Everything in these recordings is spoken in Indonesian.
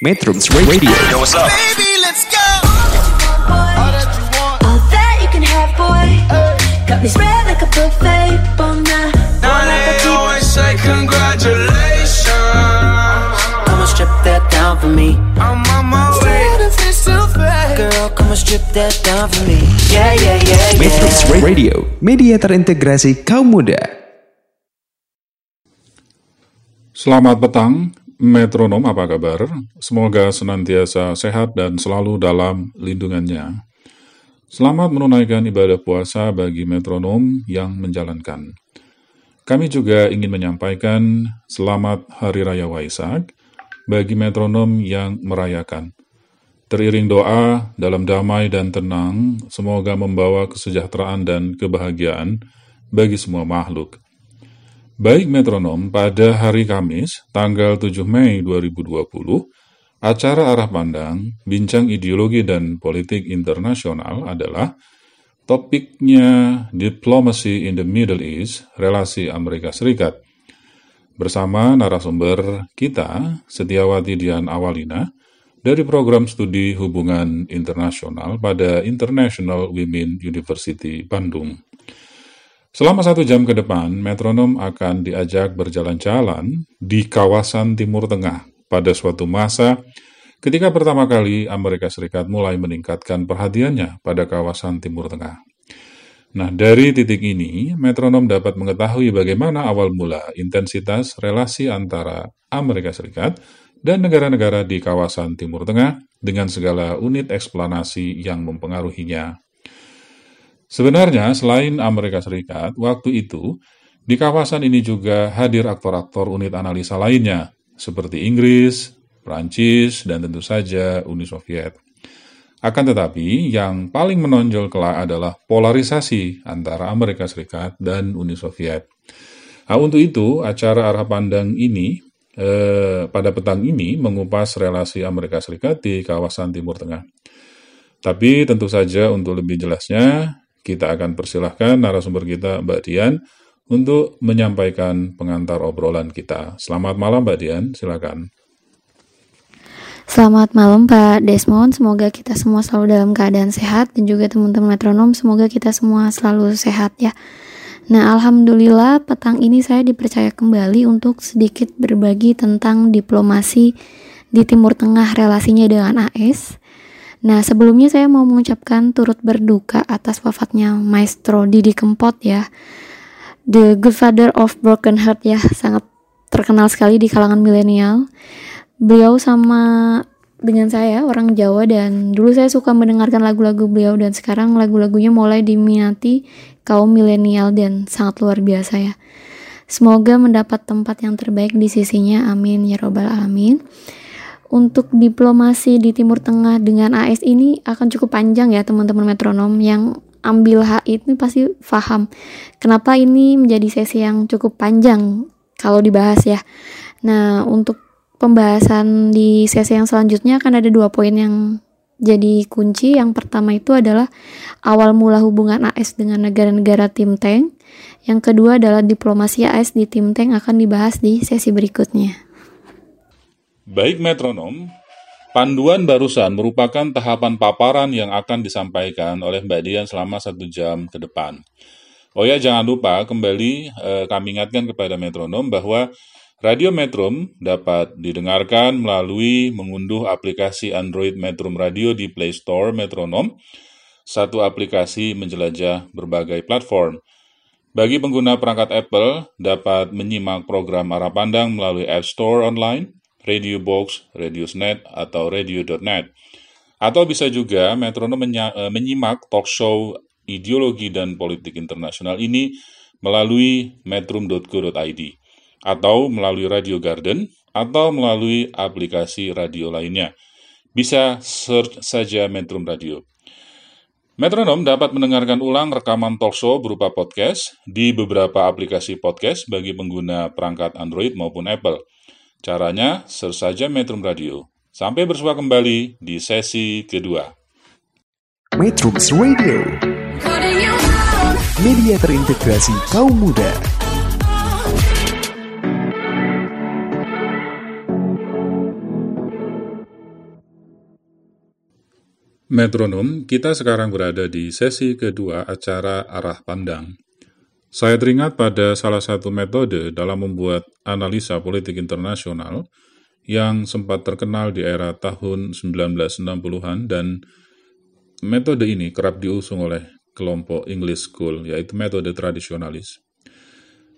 Metrums Radio. Yo, what's up? Baby, let's go. All that you want. All that you can have, boy. Got me spread like a buffet. Bon night. Now they always say congratulations. Come and strip that down for me. I'm on my way. Girl, come and strip that down for me. Yeah, yeah, yeah, yeah. Metrums Radio, media terintegrasi kaum muda. Selamat petang, metronom apa kabar? Semoga senantiasa sehat dan selalu dalam lindungannya. Selamat menunaikan ibadah puasa bagi metronom yang menjalankan. Kami juga ingin menyampaikan selamat Hari Raya Waisak bagi metronom yang merayakan. Teriring doa dalam damai dan tenang, semoga membawa kesejahteraan dan kebahagiaan bagi semua makhluk. Baik metronom, pada hari Kamis, tanggal 7 Mei 2020, acara arah pandang, bincang ideologi dan politik internasional adalah topiknya Diplomacy in the Middle East, relasi Amerika Serikat. Bersama narasumber kita, Setiawati Dian Awalina, dari program studi hubungan internasional pada International Women University Bandung. Selama satu jam ke depan, metronom akan diajak berjalan-jalan di kawasan Timur Tengah pada suatu masa ketika pertama kali Amerika Serikat mulai meningkatkan perhatiannya pada kawasan Timur Tengah. Nah, dari titik ini, metronom dapat mengetahui bagaimana awal mula intensitas relasi antara Amerika Serikat dan negara-negara di kawasan Timur Tengah dengan segala unit eksplanasi yang mempengaruhinya. Sebenarnya, selain Amerika Serikat, waktu itu di kawasan ini juga hadir aktor-aktor unit analisa lainnya, seperti Inggris, Prancis, dan tentu saja Uni Soviet. Akan tetapi, yang paling menonjol kelak adalah polarisasi antara Amerika Serikat dan Uni Soviet. Nah, untuk itu, acara arah pandang ini eh, pada petang ini mengupas relasi Amerika Serikat di kawasan Timur Tengah. Tapi tentu saja untuk lebih jelasnya, kita akan persilahkan narasumber kita, Mbak Dian, untuk menyampaikan pengantar obrolan kita. Selamat malam, Mbak Dian. Silakan. Selamat malam Pak Desmond, semoga kita semua selalu dalam keadaan sehat dan juga teman-teman metronom semoga kita semua selalu sehat ya. Nah Alhamdulillah petang ini saya dipercaya kembali untuk sedikit berbagi tentang diplomasi di Timur Tengah relasinya dengan AS. Nah sebelumnya saya mau mengucapkan turut berduka atas wafatnya Maestro Didi Kempot ya. The Good Father of Broken Heart ya, sangat terkenal sekali di kalangan milenial beliau sama dengan saya orang Jawa dan dulu saya suka mendengarkan lagu-lagu beliau dan sekarang lagu-lagunya mulai diminati kaum milenial dan sangat luar biasa ya. Semoga mendapat tempat yang terbaik di sisinya. Amin ya robbal alamin. Untuk diplomasi di Timur Tengah dengan AS ini akan cukup panjang ya teman-teman metronom yang ambil HI ini pasti paham kenapa ini menjadi sesi yang cukup panjang kalau dibahas ya. Nah, untuk pembahasan di sesi yang selanjutnya akan ada dua poin yang jadi kunci. Yang pertama itu adalah awal mula hubungan AS dengan negara-negara tim tank. Yang kedua adalah diplomasi AS di tim tank akan dibahas di sesi berikutnya. Baik metronom, panduan barusan merupakan tahapan paparan yang akan disampaikan oleh Mbak Dian selama satu jam ke depan. Oh ya, jangan lupa kembali eh, kami ingatkan kepada metronom bahwa Radio Metrum dapat didengarkan melalui mengunduh aplikasi Android Metrum Radio di Play Store Metronom, satu aplikasi menjelajah berbagai platform. Bagi pengguna perangkat Apple, dapat menyimak program arah pandang melalui App Store online, Radio Box, Radiosnet, atau Radio.net. Atau bisa juga Metronom eh, menyimak talk show ideologi dan politik internasional ini melalui metrum.co.id atau melalui Radio Garden, atau melalui aplikasi radio lainnya. Bisa search saja Metrum Radio. Metronom dapat mendengarkan ulang rekaman talkshow berupa podcast di beberapa aplikasi podcast bagi pengguna perangkat Android maupun Apple. Caranya, search saja Metrum Radio. Sampai bersua kembali di sesi kedua. Metrum Radio Media terintegrasi kaum muda Metronom, kita sekarang berada di sesi kedua acara Arah Pandang. Saya teringat pada salah satu metode dalam membuat analisa politik internasional yang sempat terkenal di era tahun 1960-an dan metode ini kerap diusung oleh kelompok English School, yaitu metode tradisionalis.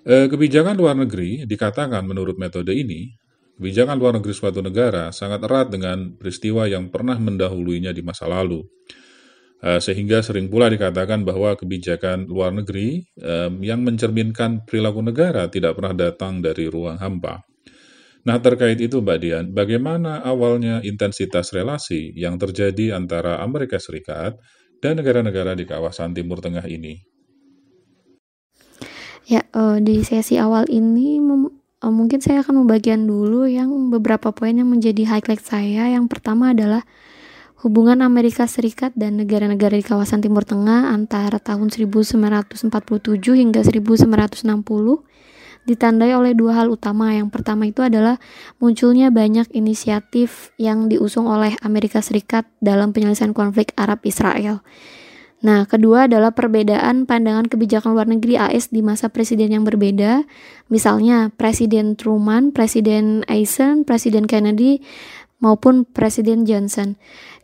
Eh, kebijakan luar negeri dikatakan menurut metode ini, kebijakan luar negeri suatu negara sangat erat dengan peristiwa yang pernah mendahuluinya di masa lalu. Eh, sehingga sering pula dikatakan bahwa kebijakan luar negeri yang mencerminkan perilaku negara tidak pernah datang dari ruang hampa. Nah, terkait itu, Mbak Dian, bagaimana awalnya intensitas relasi yang terjadi antara Amerika Serikat dan negara-negara di kawasan Timur Tengah ini? Ya, uh, di sesi awal ini uh, mungkin saya akan membagikan dulu yang beberapa poin yang menjadi highlight saya. Yang pertama adalah Hubungan Amerika Serikat dan negara-negara di kawasan Timur Tengah antara tahun 1947 hingga 1960 ditandai oleh dua hal utama. Yang pertama itu adalah munculnya banyak inisiatif yang diusung oleh Amerika Serikat dalam penyelesaian konflik Arab Israel. Nah, kedua adalah perbedaan pandangan kebijakan luar negeri AS di masa presiden yang berbeda. Misalnya, Presiden Truman, Presiden Eisenhower, Presiden Kennedy, maupun Presiden Johnson.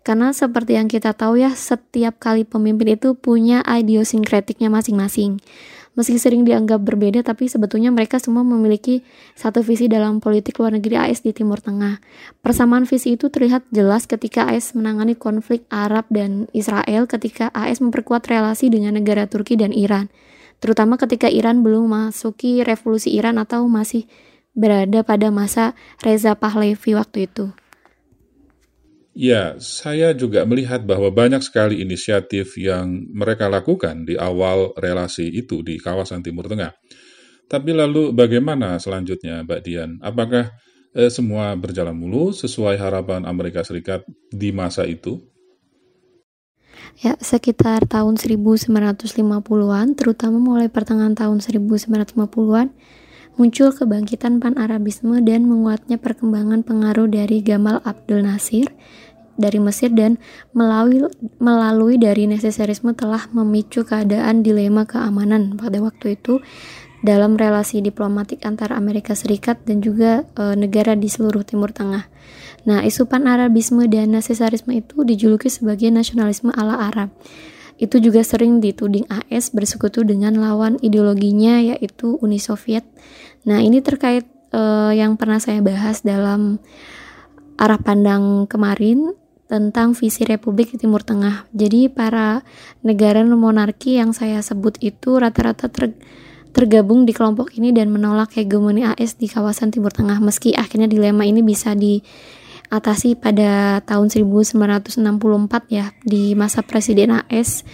Karena seperti yang kita tahu ya, setiap kali pemimpin itu punya idiosinkretiknya masing-masing. Meski sering dianggap berbeda, tapi sebetulnya mereka semua memiliki satu visi dalam politik luar negeri AS di Timur Tengah. Persamaan visi itu terlihat jelas ketika AS menangani konflik Arab dan Israel ketika AS memperkuat relasi dengan negara Turki dan Iran. Terutama ketika Iran belum masuki revolusi Iran atau masih berada pada masa Reza Pahlavi waktu itu. Ya, saya juga melihat bahwa banyak sekali inisiatif yang mereka lakukan di awal relasi itu di kawasan Timur Tengah. Tapi lalu bagaimana selanjutnya, Mbak Dian? Apakah eh, semua berjalan mulus sesuai harapan Amerika Serikat di masa itu? Ya, sekitar tahun 1950-an, terutama mulai pertengahan tahun 1950-an, muncul kebangkitan pan-Arabisme dan menguatnya perkembangan pengaruh dari Gamal Abdul Nasir dari Mesir dan melalui melalui dari nesesarisme telah memicu keadaan dilema keamanan pada waktu itu dalam relasi diplomatik antara Amerika Serikat dan juga e, negara di seluruh Timur Tengah. Nah, isu pan-Arabisme dan nesesarisme itu dijuluki sebagai nasionalisme ala Arab. Itu juga sering dituding AS bersekutu dengan lawan ideologinya yaitu Uni Soviet. Nah, ini terkait e, yang pernah saya bahas dalam arah pandang kemarin tentang visi Republik Timur Tengah. Jadi para negara monarki yang saya sebut itu rata-rata ter, tergabung di kelompok ini dan menolak hegemoni AS di kawasan Timur Tengah meski akhirnya dilema ini bisa diatasi pada tahun 1964 ya di masa Presiden AS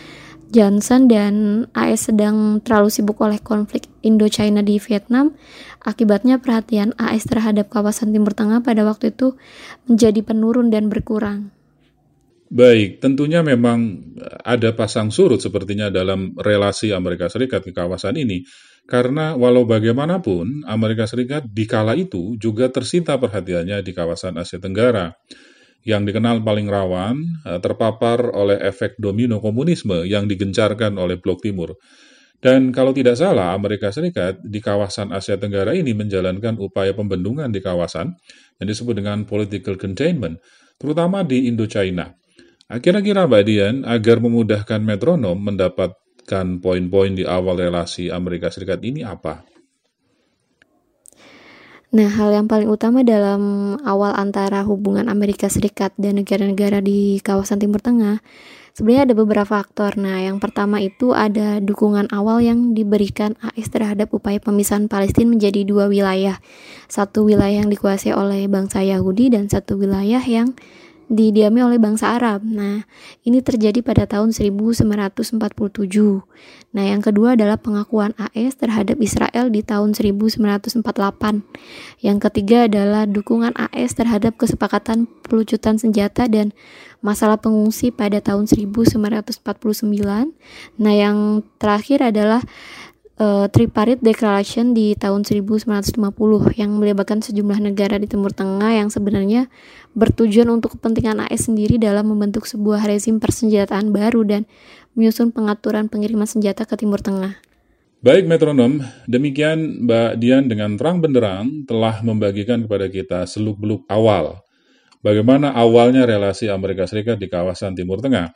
Johnson dan AS sedang terlalu sibuk oleh konflik Indo-China di Vietnam. Akibatnya perhatian AS terhadap kawasan Timur Tengah pada waktu itu menjadi penurun dan berkurang. Baik, tentunya memang ada pasang surut sepertinya dalam relasi Amerika Serikat di kawasan ini. Karena walau bagaimanapun, Amerika Serikat di kala itu juga tersita perhatiannya di kawasan Asia Tenggara, yang dikenal paling rawan eh, terpapar oleh efek domino komunisme yang digencarkan oleh Blok Timur. Dan kalau tidak salah, Amerika Serikat di kawasan Asia Tenggara ini menjalankan upaya pembendungan di kawasan yang disebut dengan political containment, terutama di Indo-China. Kira-kira Mbak Dian, agar memudahkan metronom mendapatkan poin-poin di awal relasi Amerika Serikat ini apa? Nah, hal yang paling utama dalam awal antara hubungan Amerika Serikat dan negara-negara di kawasan Timur Tengah, sebenarnya ada beberapa faktor. Nah, yang pertama itu ada dukungan awal yang diberikan AS terhadap upaya pemisahan Palestina menjadi dua wilayah. Satu wilayah yang dikuasai oleh bangsa Yahudi dan satu wilayah yang didiami oleh bangsa Arab. Nah, ini terjadi pada tahun 1947. Nah, yang kedua adalah pengakuan AS terhadap Israel di tahun 1948. Yang ketiga adalah dukungan AS terhadap kesepakatan pelucutan senjata dan masalah pengungsi pada tahun 1949. Nah, yang terakhir adalah uh, Tripartite Declaration di tahun 1950 yang melibatkan sejumlah negara di Timur Tengah yang sebenarnya bertujuan untuk kepentingan AS sendiri dalam membentuk sebuah rezim persenjataan baru dan menyusun pengaturan pengiriman senjata ke Timur Tengah. Baik metronom, demikian Mbak Dian dengan terang benderang telah membagikan kepada kita seluk-beluk awal bagaimana awalnya relasi Amerika Serikat di kawasan Timur Tengah.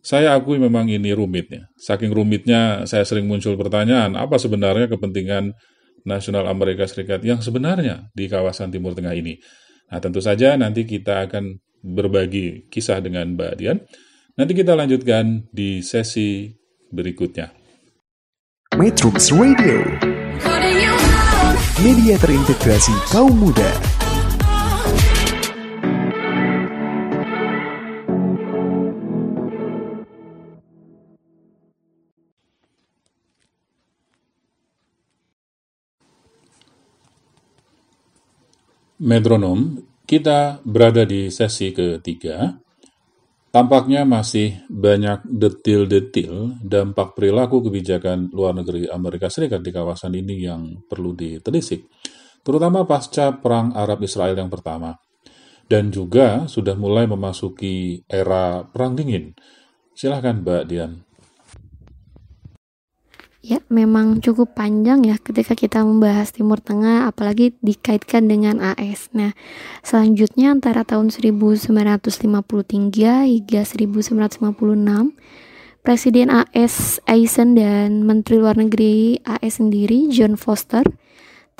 Saya akui memang ini rumitnya. Saking rumitnya, saya sering muncul pertanyaan, apa sebenarnya kepentingan nasional Amerika Serikat yang sebenarnya di kawasan Timur Tengah ini? Nah, tentu saja nanti kita akan berbagi kisah dengan Mbak Dian. Nanti kita lanjutkan di sesi berikutnya. Metro Radio, media terintegrasi kaum muda. Metronom, kita berada di sesi ketiga. Tampaknya masih banyak detil-detil dampak perilaku kebijakan luar negeri Amerika Serikat di kawasan ini yang perlu ditelisik, terutama pasca Perang Arab-Israel yang pertama. Dan juga sudah mulai memasuki era Perang Dingin. Silahkan Mbak Dian. Ya, memang cukup panjang ya ketika kita membahas Timur Tengah, apalagi dikaitkan dengan AS. Nah, selanjutnya antara tahun 1953 hingga 1956, Presiden AS Eisen dan Menteri Luar Negeri AS sendiri, John Foster,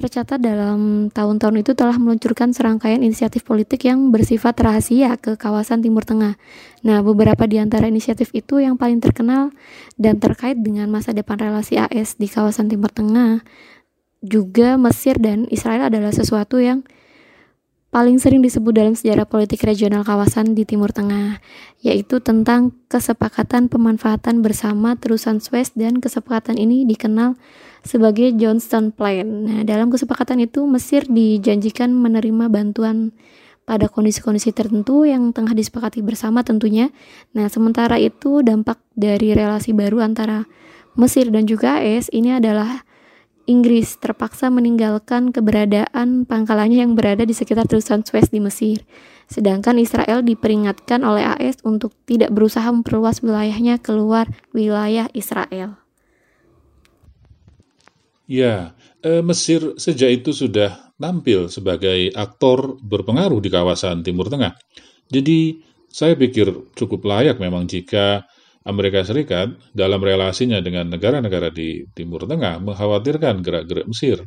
tercatat dalam tahun-tahun itu telah meluncurkan serangkaian inisiatif politik yang bersifat rahasia ke kawasan Timur Tengah. Nah, beberapa di antara inisiatif itu yang paling terkenal dan terkait dengan masa depan relasi AS di kawasan Timur Tengah, juga Mesir dan Israel adalah sesuatu yang paling sering disebut dalam sejarah politik regional kawasan di Timur Tengah, yaitu tentang kesepakatan pemanfaatan bersama terusan Suez dan kesepakatan ini dikenal sebagai Johnston Plan. Nah, dalam kesepakatan itu Mesir dijanjikan menerima bantuan pada kondisi-kondisi tertentu yang tengah disepakati bersama tentunya. Nah, sementara itu dampak dari relasi baru antara Mesir dan juga AS ini adalah Inggris terpaksa meninggalkan keberadaan pangkalannya yang berada di sekitar terusan Suez di Mesir. Sedangkan Israel diperingatkan oleh AS untuk tidak berusaha memperluas wilayahnya keluar wilayah Israel. Ya, eh, Mesir sejak itu sudah tampil sebagai aktor berpengaruh di kawasan Timur Tengah. Jadi, saya pikir cukup layak memang jika Amerika Serikat dalam relasinya dengan negara-negara di Timur Tengah mengkhawatirkan gerak-gerak Mesir.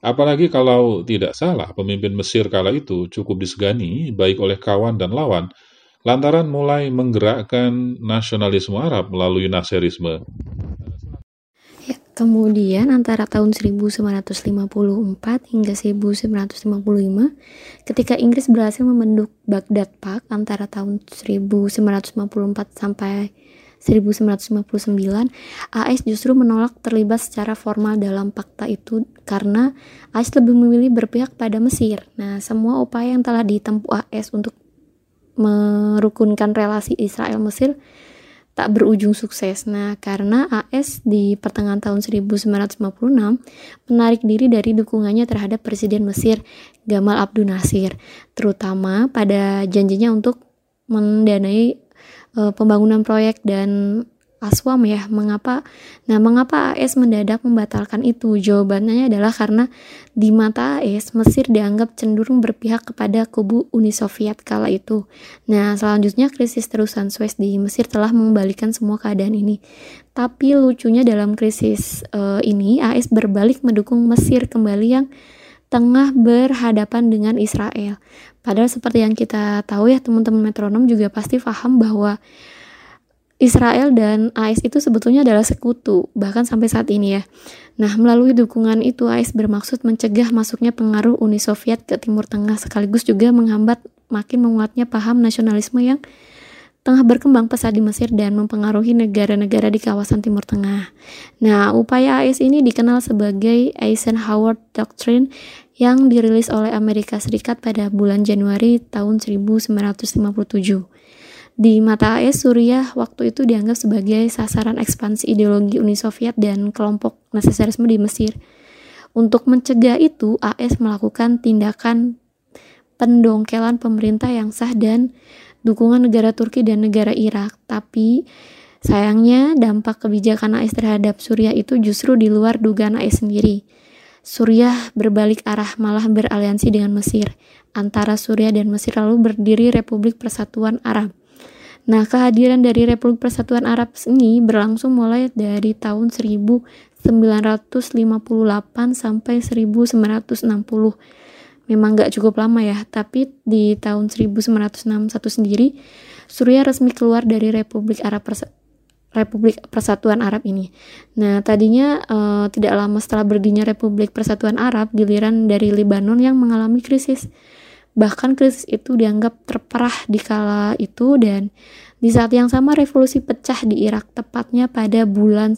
Apalagi kalau tidak salah, pemimpin Mesir kala itu cukup disegani baik oleh kawan dan lawan, lantaran mulai menggerakkan nasionalisme Arab melalui Nasserisme. Kemudian antara tahun 1954 hingga 1955, ketika Inggris berhasil membentuk Baghdad Pact antara tahun 1954 sampai 1959, AS justru menolak terlibat secara formal dalam fakta itu karena AS lebih memilih berpihak pada Mesir. Nah, semua upaya yang telah ditempuh AS untuk merukunkan relasi Israel-Mesir tak berujung sukses. Nah, karena AS di pertengahan tahun 1956 menarik diri dari dukungannya terhadap Presiden Mesir Gamal Abdul Nasir, terutama pada janjinya untuk mendanai uh, pembangunan proyek dan Aswam ya, mengapa? Nah, mengapa AS mendadak membatalkan itu? Jawabannya adalah karena di mata AS, Mesir dianggap cenderung berpihak kepada kubu Uni Soviet kala itu. Nah, selanjutnya krisis terusan Suez di Mesir telah mengembalikan semua keadaan ini. Tapi lucunya dalam krisis uh, ini, AS berbalik mendukung Mesir kembali yang tengah berhadapan dengan Israel. Padahal seperti yang kita tahu ya teman-teman metronom juga pasti paham bahwa Israel dan AS itu sebetulnya adalah sekutu, bahkan sampai saat ini ya. Nah, melalui dukungan itu AS bermaksud mencegah masuknya pengaruh Uni Soviet ke Timur Tengah sekaligus juga menghambat makin menguatnya paham nasionalisme yang tengah berkembang pesat di Mesir dan mempengaruhi negara-negara di kawasan Timur Tengah. Nah, upaya AS ini dikenal sebagai Eisenhower Doctrine yang dirilis oleh Amerika Serikat pada bulan Januari tahun 1957. Di mata AS, Suriah waktu itu dianggap sebagai sasaran ekspansi ideologi Uni Soviet dan kelompok nasionalisme di Mesir. Untuk mencegah itu, AS melakukan tindakan pendongkelan pemerintah yang sah dan dukungan negara Turki dan negara Irak. Tapi sayangnya dampak kebijakan AS terhadap Suriah itu justru di luar dugaan AS sendiri. Suriah berbalik arah malah beraliansi dengan Mesir. Antara Suriah dan Mesir lalu berdiri Republik Persatuan Arab. Nah, kehadiran dari Republik Persatuan Arab ini berlangsung mulai dari tahun 1958 sampai 1960. Memang nggak cukup lama ya, tapi di tahun 1961 sendiri, Suriah resmi keluar dari Republik Arab Pers Republik Persatuan Arab ini. Nah, tadinya uh, tidak lama setelah berdirinya Republik Persatuan Arab, giliran dari Lebanon yang mengalami krisis. Bahkan krisis itu dianggap terparah di kala itu dan di saat yang sama revolusi pecah di Irak tepatnya pada bulan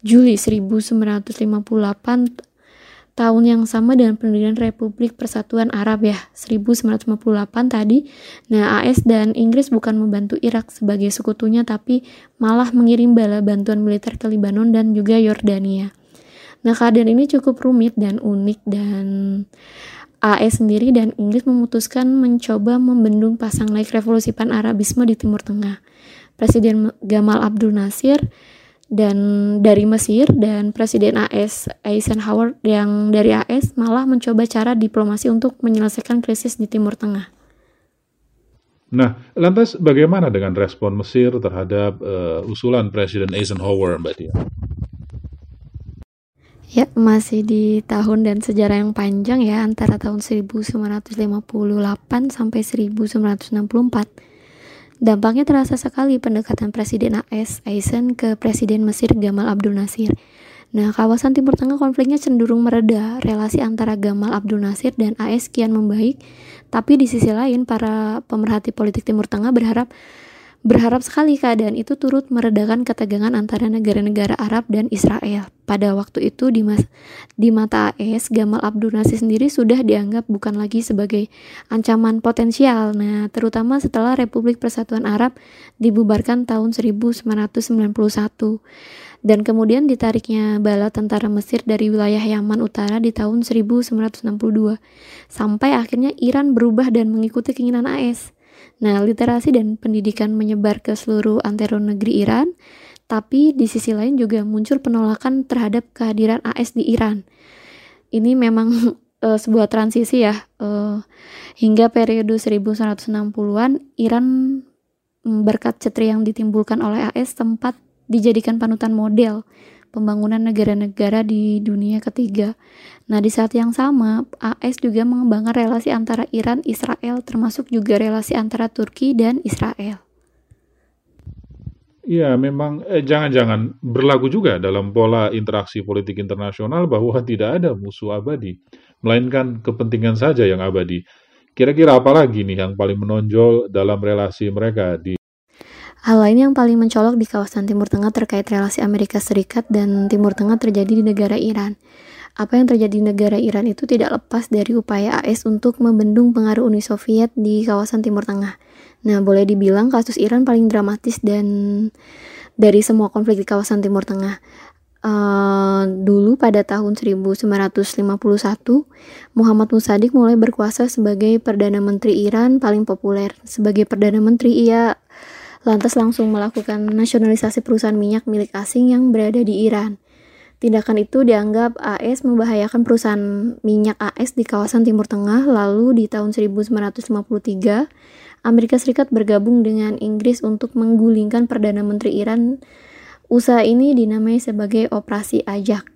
Juli 1958 tahun yang sama dengan pendirian Republik Persatuan Arab ya 1958 tadi. Nah AS dan Inggris bukan membantu Irak sebagai sekutunya tapi malah mengirim bala bantuan militer ke Lebanon dan juga Yordania. Nah keadaan ini cukup rumit dan unik dan AS sendiri dan Inggris memutuskan mencoba membendung pasang naik revolusi pan-Arabisme di Timur Tengah. Presiden Gamal Abdul Nasir dan dari Mesir dan Presiden AS Eisenhower yang dari AS malah mencoba cara diplomasi untuk menyelesaikan krisis di Timur Tengah. Nah, lantas bagaimana dengan respon Mesir terhadap uh, usulan Presiden Eisenhower, Mbak Tia? Ya, masih di tahun dan sejarah yang panjang ya, antara tahun 1958 sampai 1964. Dampaknya terasa sekali pendekatan Presiden AS Eisen ke Presiden Mesir Gamal Abdul Nasir. Nah, kawasan Timur Tengah konfliknya cenderung mereda, relasi antara Gamal Abdul Nasir dan AS kian membaik, tapi di sisi lain para pemerhati politik Timur Tengah berharap Berharap sekali keadaan itu turut meredakan ketegangan antara negara-negara Arab dan Israel. Pada waktu itu di, mas, di mata AS, Gamal Abdul Nasir sendiri sudah dianggap bukan lagi sebagai ancaman potensial. Nah, terutama setelah Republik Persatuan Arab dibubarkan tahun 1991 dan kemudian ditariknya bala tentara Mesir dari wilayah Yaman Utara di tahun 1962 sampai akhirnya Iran berubah dan mengikuti keinginan AS. Nah, literasi dan pendidikan menyebar ke seluruh antero negeri Iran, tapi di sisi lain juga muncul penolakan terhadap kehadiran AS di Iran. Ini memang uh, sebuah transisi ya. Uh, hingga periode 1960-an, Iran berkat cetri yang ditimbulkan oleh AS tempat dijadikan panutan model pembangunan negara-negara di dunia ketiga. Nah, di saat yang sama, AS juga mengembangkan relasi antara Iran, Israel, termasuk juga relasi antara Turki dan Israel. Iya, memang eh, jangan-jangan berlaku juga dalam pola interaksi politik internasional bahwa tidak ada musuh abadi, melainkan kepentingan saja yang abadi. Kira-kira apa lagi nih yang paling menonjol dalam relasi mereka di Hal lain yang paling mencolok di kawasan Timur Tengah terkait relasi Amerika Serikat dan Timur Tengah terjadi di negara Iran. Apa yang terjadi di negara Iran itu tidak lepas dari upaya AS untuk membendung pengaruh Uni Soviet di kawasan Timur Tengah. Nah, boleh dibilang kasus Iran paling dramatis dan dari semua konflik di kawasan Timur Tengah. Uh, dulu pada tahun 1951, Muhammad Musadik mulai berkuasa sebagai Perdana Menteri Iran paling populer. Sebagai Perdana Menteri, ia lantas langsung melakukan nasionalisasi perusahaan minyak milik asing yang berada di Iran. Tindakan itu dianggap AS membahayakan perusahaan minyak AS di kawasan Timur Tengah, lalu di tahun 1953, Amerika Serikat bergabung dengan Inggris untuk menggulingkan Perdana Menteri Iran. Usaha ini dinamai sebagai Operasi Ajak.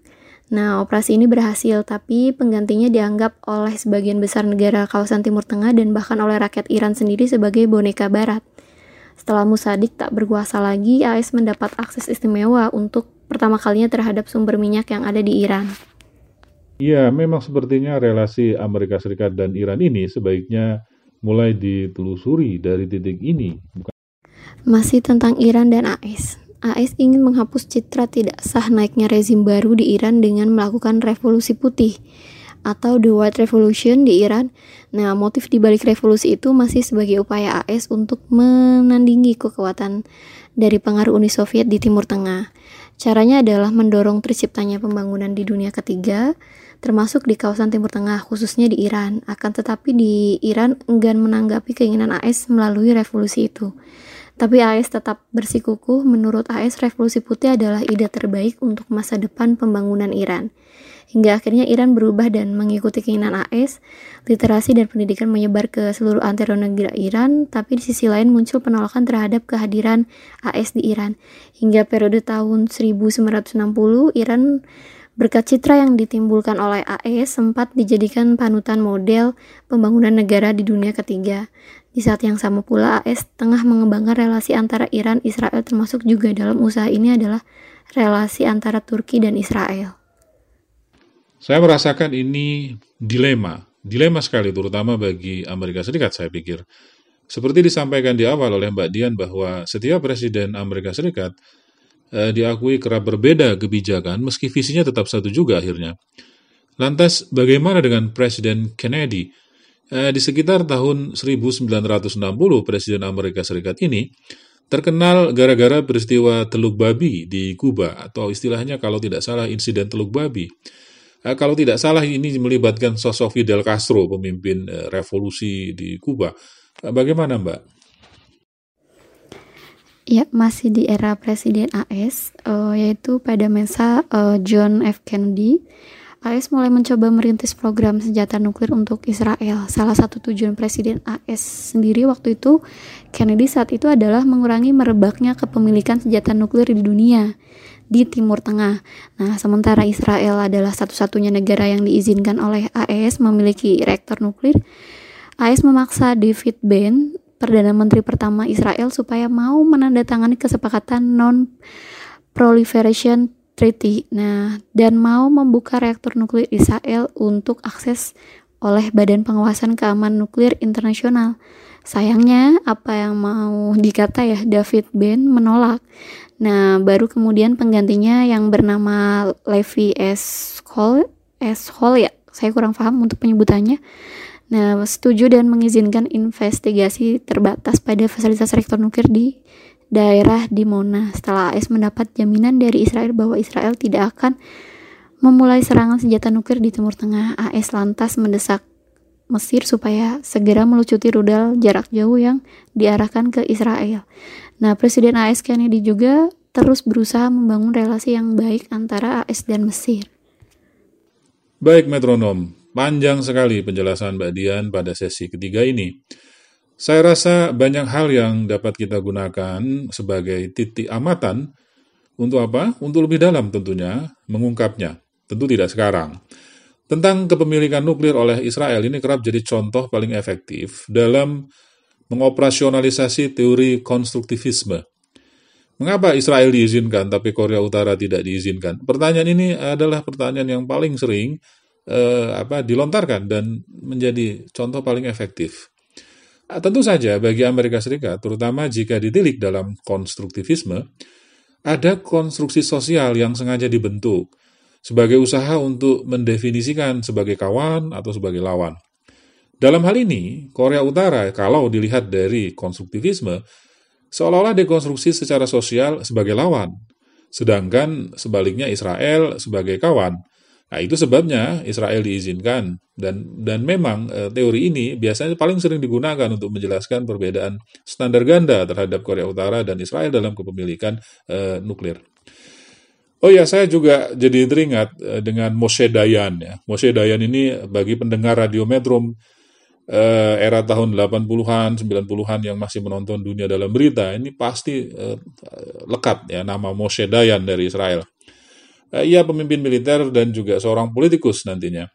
Nah, operasi ini berhasil, tapi penggantinya dianggap oleh sebagian besar negara kawasan Timur Tengah dan bahkan oleh rakyat Iran sendiri sebagai boneka barat. Setelah Musadik tak berkuasa lagi, AS mendapat akses istimewa untuk pertama kalinya terhadap sumber minyak yang ada di Iran. Iya, memang sepertinya relasi Amerika Serikat dan Iran ini sebaiknya mulai ditelusuri dari titik ini. Bukan... Masih tentang Iran dan AS. AS ingin menghapus citra tidak sah naiknya rezim baru di Iran dengan melakukan revolusi putih. Atau The White Revolution di Iran. Nah, motif di balik revolusi itu masih sebagai upaya AS untuk menandingi kekuatan dari pengaruh Uni Soviet di Timur Tengah. Caranya adalah mendorong terciptanya pembangunan di dunia ketiga, termasuk di kawasan Timur Tengah, khususnya di Iran. Akan tetapi di Iran enggan menanggapi keinginan AS melalui revolusi itu. Tapi AS tetap bersikukuh, menurut AS revolusi putih adalah ide terbaik untuk masa depan pembangunan Iran. Hingga akhirnya Iran berubah dan mengikuti keinginan AS, literasi dan pendidikan menyebar ke seluruh antero negara Iran, tapi di sisi lain muncul penolakan terhadap kehadiran AS di Iran. Hingga periode tahun 1960, Iran Berkat citra yang ditimbulkan oleh AS sempat dijadikan panutan model pembangunan negara di dunia ketiga. Di saat yang sama pula AS tengah mengembangkan relasi antara Iran Israel termasuk juga dalam usaha ini adalah relasi antara Turki dan Israel. Saya merasakan ini dilema, dilema sekali terutama bagi Amerika Serikat saya pikir. Seperti disampaikan di awal oleh Mbak Dian bahwa setiap presiden Amerika Serikat eh, diakui kerap berbeda kebijakan meski visinya tetap satu juga akhirnya. Lantas bagaimana dengan Presiden Kennedy? Eh, di sekitar tahun 1960 Presiden Amerika Serikat ini terkenal gara-gara peristiwa Teluk Babi di Kuba atau istilahnya kalau tidak salah insiden Teluk Babi. Eh, kalau tidak salah ini melibatkan sosok Fidel Castro pemimpin eh, revolusi di Kuba. Eh, bagaimana Mbak? Ya, masih di era Presiden AS, uh, yaitu pada masa uh, John F. Kennedy. AS mulai mencoba merintis program senjata nuklir untuk Israel. Salah satu tujuan Presiden AS sendiri waktu itu, Kennedy saat itu adalah mengurangi merebaknya kepemilikan senjata nuklir di dunia di Timur Tengah. Nah, sementara Israel adalah satu-satunya negara yang diizinkan oleh AS memiliki reaktor nuklir, AS memaksa David Ben Perdana Menteri pertama Israel supaya mau menandatangani kesepakatan non-proliferation treaty. Nah, dan mau membuka reaktor nuklir Israel untuk akses oleh Badan Pengawasan Keamanan Nuklir Internasional. Sayangnya, apa yang mau dikata ya, David Ben menolak. Nah, baru kemudian penggantinya yang bernama Levi S. Hall, S. Hall ya, saya kurang paham untuk penyebutannya. Nah, setuju dan mengizinkan investigasi terbatas pada fasilitas reaktor nuklir di daerah di Mona setelah AS mendapat jaminan dari Israel bahwa Israel tidak akan memulai serangan senjata nuklir di Timur Tengah. AS lantas mendesak Mesir supaya segera melucuti rudal jarak jauh yang diarahkan ke Israel. Nah, Presiden AS Kennedy juga terus berusaha membangun relasi yang baik antara AS dan Mesir. Baik metronom, Panjang sekali penjelasan Mbak Dian pada sesi ketiga ini. Saya rasa banyak hal yang dapat kita gunakan sebagai titik amatan untuk apa? Untuk lebih dalam tentunya mengungkapnya. Tentu tidak sekarang. Tentang kepemilikan nuklir oleh Israel ini kerap jadi contoh paling efektif dalam mengoperasionalisasi teori konstruktivisme. Mengapa Israel diizinkan tapi Korea Utara tidak diizinkan? Pertanyaan ini adalah pertanyaan yang paling sering eh, apa dilontarkan dan menjadi contoh paling efektif. Nah, tentu saja bagi Amerika Serikat, terutama jika ditilik dalam konstruktivisme, ada konstruksi sosial yang sengaja dibentuk sebagai usaha untuk mendefinisikan sebagai kawan atau sebagai lawan. Dalam hal ini, Korea Utara kalau dilihat dari konstruktivisme, seolah-olah dekonstruksi secara sosial sebagai lawan, sedangkan sebaliknya Israel sebagai kawan. Nah, itu sebabnya Israel diizinkan dan dan memang e, teori ini biasanya paling sering digunakan untuk menjelaskan perbedaan standar ganda terhadap Korea Utara dan Israel dalam kepemilikan e, nuklir. Oh ya, saya juga jadi teringat e, dengan Moshe Dayan ya. Moshe Dayan ini bagi pendengar radio Metro e, era tahun 80-an, 90-an yang masih menonton dunia dalam berita, ini pasti e, lekat ya nama Moshe Dayan dari Israel. Eh, ia pemimpin militer dan juga seorang politikus nantinya.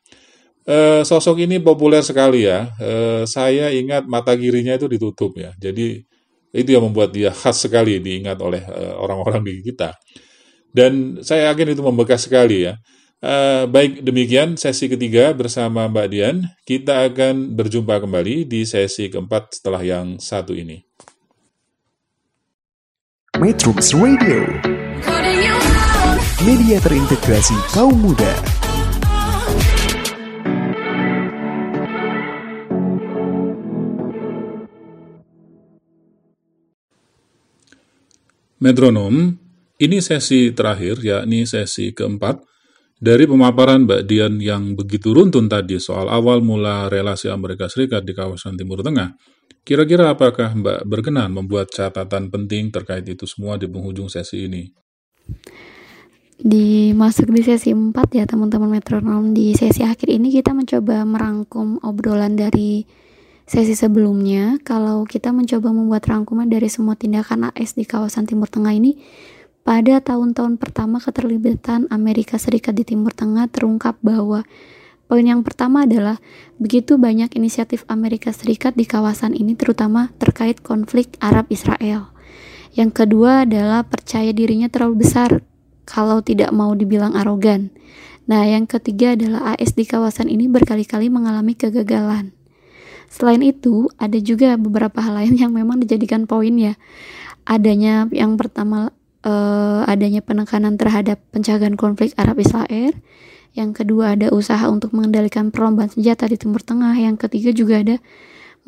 Uh, sosok ini populer sekali ya. Uh, saya ingat mata kirinya itu ditutup ya. Jadi itu yang membuat dia khas sekali diingat oleh orang-orang di kita. Dan saya yakin itu membekas sekali ya. Uh, baik demikian sesi ketiga bersama Mbak Dian. Kita akan berjumpa kembali di sesi keempat setelah yang satu ini. Metrums Radio Media terintegrasi kaum muda Metronom ini sesi terakhir, yakni sesi keempat, dari pemaparan Mbak Dian yang begitu runtun tadi soal awal mula relasi Amerika Serikat di kawasan Timur Tengah, kira-kira apakah Mbak berkenan membuat catatan penting terkait itu semua di penghujung sesi ini? Di masuk di sesi 4 ya teman-teman metronom. Di sesi akhir ini kita mencoba merangkum obrolan dari sesi sebelumnya. Kalau kita mencoba membuat rangkuman dari semua tindakan AS di kawasan Timur Tengah ini pada tahun-tahun pertama keterlibatan Amerika Serikat di Timur Tengah terungkap bahwa poin yang pertama adalah begitu banyak inisiatif Amerika Serikat di kawasan ini terutama terkait konflik Arab-Israel. Yang kedua adalah percaya dirinya terlalu besar kalau tidak mau dibilang arogan. Nah, yang ketiga adalah AS di kawasan ini berkali-kali mengalami kegagalan. Selain itu, ada juga beberapa hal lain yang memang dijadikan poin ya. Adanya yang pertama uh, adanya penekanan terhadap pencegahan konflik Arab Israel. Yang kedua ada usaha untuk mengendalikan perlombaan senjata di Timur Tengah. Yang ketiga juga ada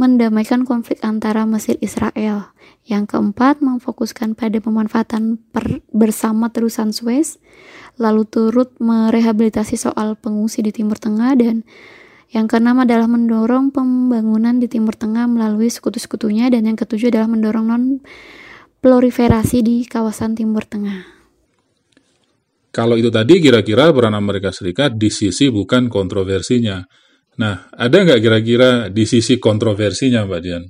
mendamaikan konflik antara Mesir Israel. Yang keempat memfokuskan pada pemanfaatan per, bersama terusan Suez, lalu turut merehabilitasi soal pengungsi di Timur Tengah dan yang keenam adalah mendorong pembangunan di Timur Tengah melalui sekutu-sekutunya dan yang ketujuh adalah mendorong non proliferasi di kawasan Timur Tengah. Kalau itu tadi kira-kira peran Amerika Serikat di sisi bukan kontroversinya. Nah, ada nggak kira-kira di sisi kontroversinya, Mbak Dian?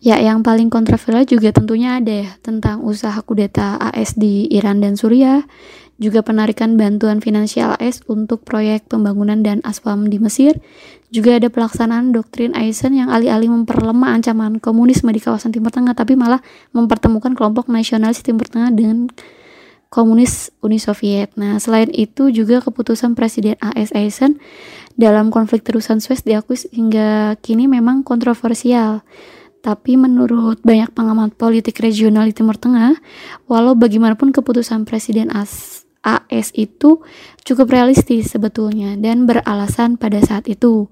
Ya, yang paling kontroversial juga tentunya ada ya tentang usaha kudeta AS di Iran dan Suriah, juga penarikan bantuan finansial AS untuk proyek pembangunan dan aswam di Mesir, juga ada pelaksanaan doktrin Eisen yang alih-alih memperlemah ancaman komunisme di kawasan Timur Tengah, tapi malah mempertemukan kelompok nasionalis Timur Tengah dengan komunis Uni Soviet. Nah, selain itu juga keputusan Presiden AS Eisen dalam konflik terusan Suez diakui hingga kini memang kontroversial. Tapi menurut banyak pengamat politik regional di Timur Tengah, walau bagaimanapun keputusan Presiden AS, AS itu cukup realistis sebetulnya dan beralasan pada saat itu.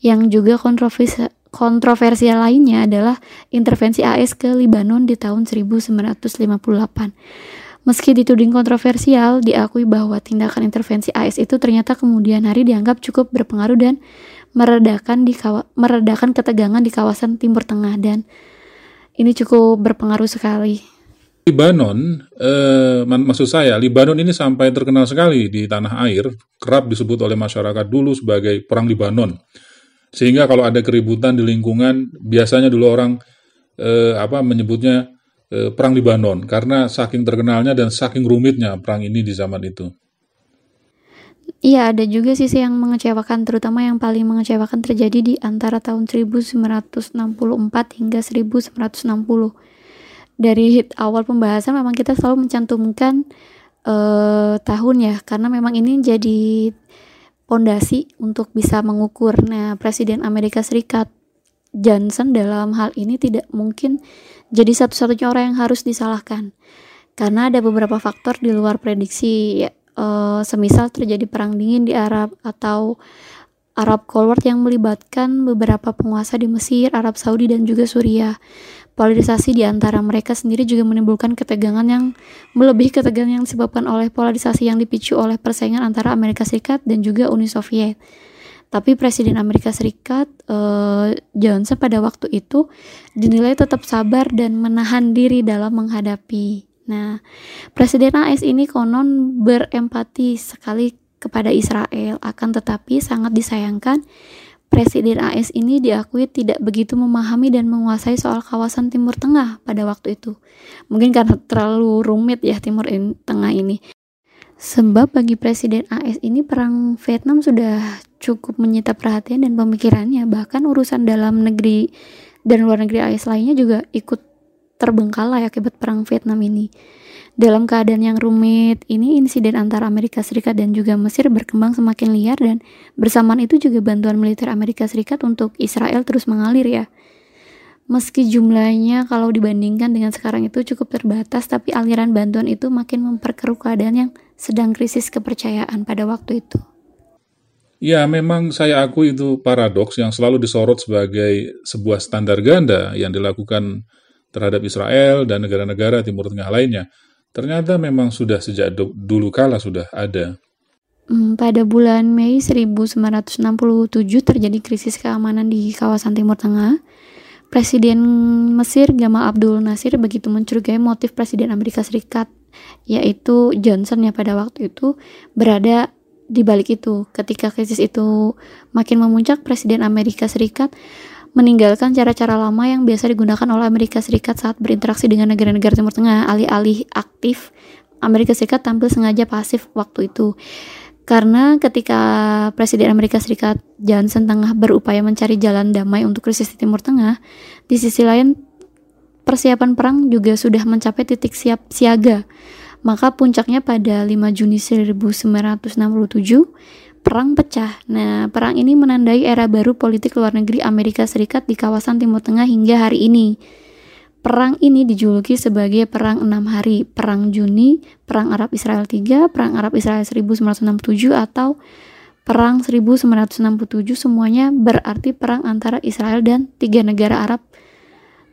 Yang juga kontroversi kontroversial lainnya adalah intervensi AS ke Libanon di tahun 1958. Meski dituding kontroversial, diakui bahwa tindakan intervensi AS itu ternyata kemudian hari dianggap cukup berpengaruh dan meredakan di meredakan ketegangan di kawasan Timur Tengah dan ini cukup berpengaruh sekali. Libanon, eh, maksud saya, Libanon ini sampai terkenal sekali di tanah air, kerap disebut oleh masyarakat dulu sebagai perang Libanon. Sehingga kalau ada keributan di lingkungan, biasanya dulu orang eh, apa menyebutnya eh, perang Libanon karena saking terkenalnya dan saking rumitnya perang ini di zaman itu. Iya, ada juga sisi yang mengecewakan, terutama yang paling mengecewakan terjadi di antara tahun 1964 hingga 1960. Dari hit awal pembahasan memang kita selalu mencantumkan uh, tahun ya, karena memang ini jadi pondasi untuk bisa mengukur. Nah, Presiden Amerika Serikat Johnson dalam hal ini tidak mungkin jadi satu-satunya orang yang harus disalahkan. Karena ada beberapa faktor di luar prediksi ya, uh, semisal terjadi perang dingin di Arab atau Arab Cold War yang melibatkan beberapa penguasa di Mesir, Arab Saudi, dan juga Suriah. Polarisasi di antara mereka sendiri juga menimbulkan ketegangan yang melebihi ketegangan yang disebabkan oleh polarisasi yang dipicu oleh persaingan antara Amerika Serikat dan juga Uni Soviet. Tapi Presiden Amerika Serikat uh, Johnson pada waktu itu dinilai tetap sabar dan menahan diri dalam menghadapi Nah, Presiden AS ini konon berempati sekali kepada Israel, akan tetapi sangat disayangkan Presiden AS ini diakui tidak begitu memahami dan menguasai soal kawasan Timur Tengah pada waktu itu. Mungkin karena terlalu rumit ya Timur Tengah ini. Sebab bagi Presiden AS ini perang Vietnam sudah cukup menyita perhatian dan pemikirannya, bahkan urusan dalam negeri dan luar negeri AS lainnya juga ikut terbengkalai akibat perang Vietnam ini. Dalam keadaan yang rumit ini, insiden antara Amerika Serikat dan juga Mesir berkembang semakin liar dan bersamaan itu juga bantuan militer Amerika Serikat untuk Israel terus mengalir ya. Meski jumlahnya kalau dibandingkan dengan sekarang itu cukup terbatas, tapi aliran bantuan itu makin memperkeruh keadaan yang sedang krisis kepercayaan pada waktu itu. Ya, memang saya akui itu paradoks yang selalu disorot sebagai sebuah standar ganda yang dilakukan terhadap Israel dan negara-negara Timur Tengah lainnya. Ternyata memang sudah sejak dulu kala sudah ada. Hmm, pada bulan Mei 1967 terjadi krisis keamanan di kawasan Timur Tengah. Presiden Mesir Gamal Abdul Nasir begitu mencurigai motif Presiden Amerika Serikat yaitu Johnson ya pada waktu itu berada di balik itu. Ketika krisis itu makin memuncak, Presiden Amerika Serikat meninggalkan cara-cara lama yang biasa digunakan oleh Amerika Serikat saat berinteraksi dengan negara-negara Timur Tengah. Alih-alih aktif, Amerika Serikat tampil sengaja pasif waktu itu. Karena ketika Presiden Amerika Serikat Johnson tengah berupaya mencari jalan damai untuk krisis di Timur Tengah, di sisi lain persiapan perang juga sudah mencapai titik siap siaga. Maka puncaknya pada 5 Juni 1967, perang pecah. Nah, perang ini menandai era baru politik luar negeri Amerika Serikat di kawasan Timur Tengah hingga hari ini. Perang ini dijuluki sebagai Perang Enam Hari, Perang Juni, Perang Arab Israel 3, Perang Arab Israel 1967 atau Perang 1967 semuanya berarti perang antara Israel dan tiga negara Arab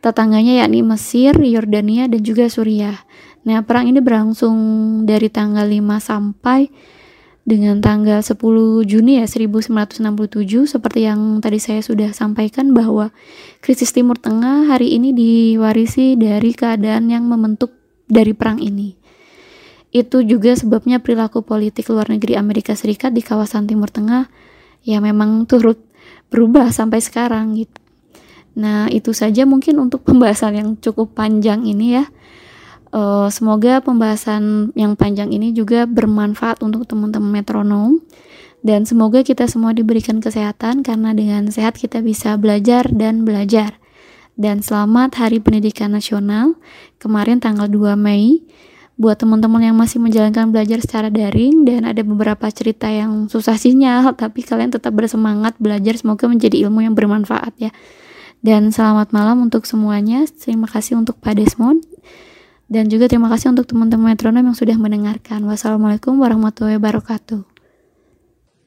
tetangganya yakni Mesir, Yordania, dan juga Suriah. Nah, perang ini berlangsung dari tanggal 5 sampai dengan tanggal 10 Juni ya 1967 seperti yang tadi saya sudah sampaikan bahwa krisis Timur Tengah hari ini diwarisi dari keadaan yang membentuk dari perang ini. Itu juga sebabnya perilaku politik luar negeri Amerika Serikat di kawasan Timur Tengah ya memang turut berubah sampai sekarang gitu. Nah, itu saja mungkin untuk pembahasan yang cukup panjang ini ya. Uh, semoga pembahasan yang panjang ini juga bermanfaat untuk teman-teman metronom dan semoga kita semua diberikan kesehatan karena dengan sehat kita bisa belajar dan belajar. Dan selamat Hari Pendidikan Nasional kemarin tanggal 2 Mei buat teman-teman yang masih menjalankan belajar secara daring dan ada beberapa cerita yang susah sinyal tapi kalian tetap bersemangat belajar semoga menjadi ilmu yang bermanfaat ya. Dan selamat malam untuk semuanya. Terima kasih untuk Pak Desmond. Dan juga terima kasih untuk teman-teman metronom yang sudah mendengarkan. Wassalamualaikum warahmatullahi wabarakatuh.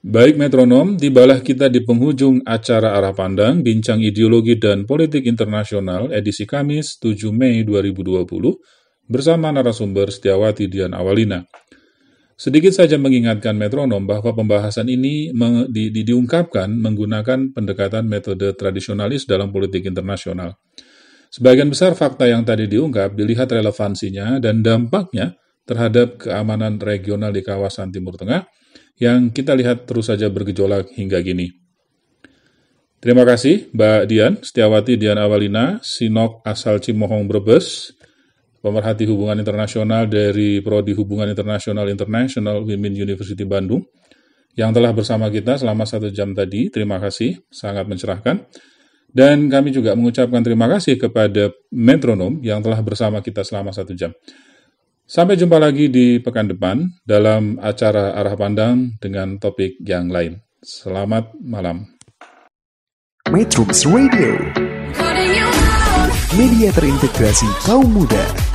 Baik metronom, tibalah kita di penghujung acara Arah Pandang, Bincang Ideologi dan Politik Internasional edisi Kamis 7 Mei 2020 bersama narasumber Setiawati Dian Awalina. Sedikit saja mengingatkan metronom bahwa pembahasan ini di, di, diungkapkan menggunakan pendekatan metode tradisionalis dalam politik internasional. Sebagian besar fakta yang tadi diungkap dilihat relevansinya dan dampaknya terhadap keamanan regional di kawasan Timur Tengah yang kita lihat terus saja bergejolak hingga kini. Terima kasih Mbak Dian, Setiawati Dian Awalina, Sinok asal Cimohong Brebes, pemerhati hubungan internasional dari Prodi Hubungan Internasional International Women University Bandung, yang telah bersama kita selama satu jam tadi. Terima kasih, sangat mencerahkan. Dan kami juga mengucapkan terima kasih kepada metronom yang telah bersama kita selama satu jam. Sampai jumpa lagi di pekan depan dalam acara Arah Pandang dengan topik yang lain. Selamat malam. Metrums Radio Media terintegrasi kaum muda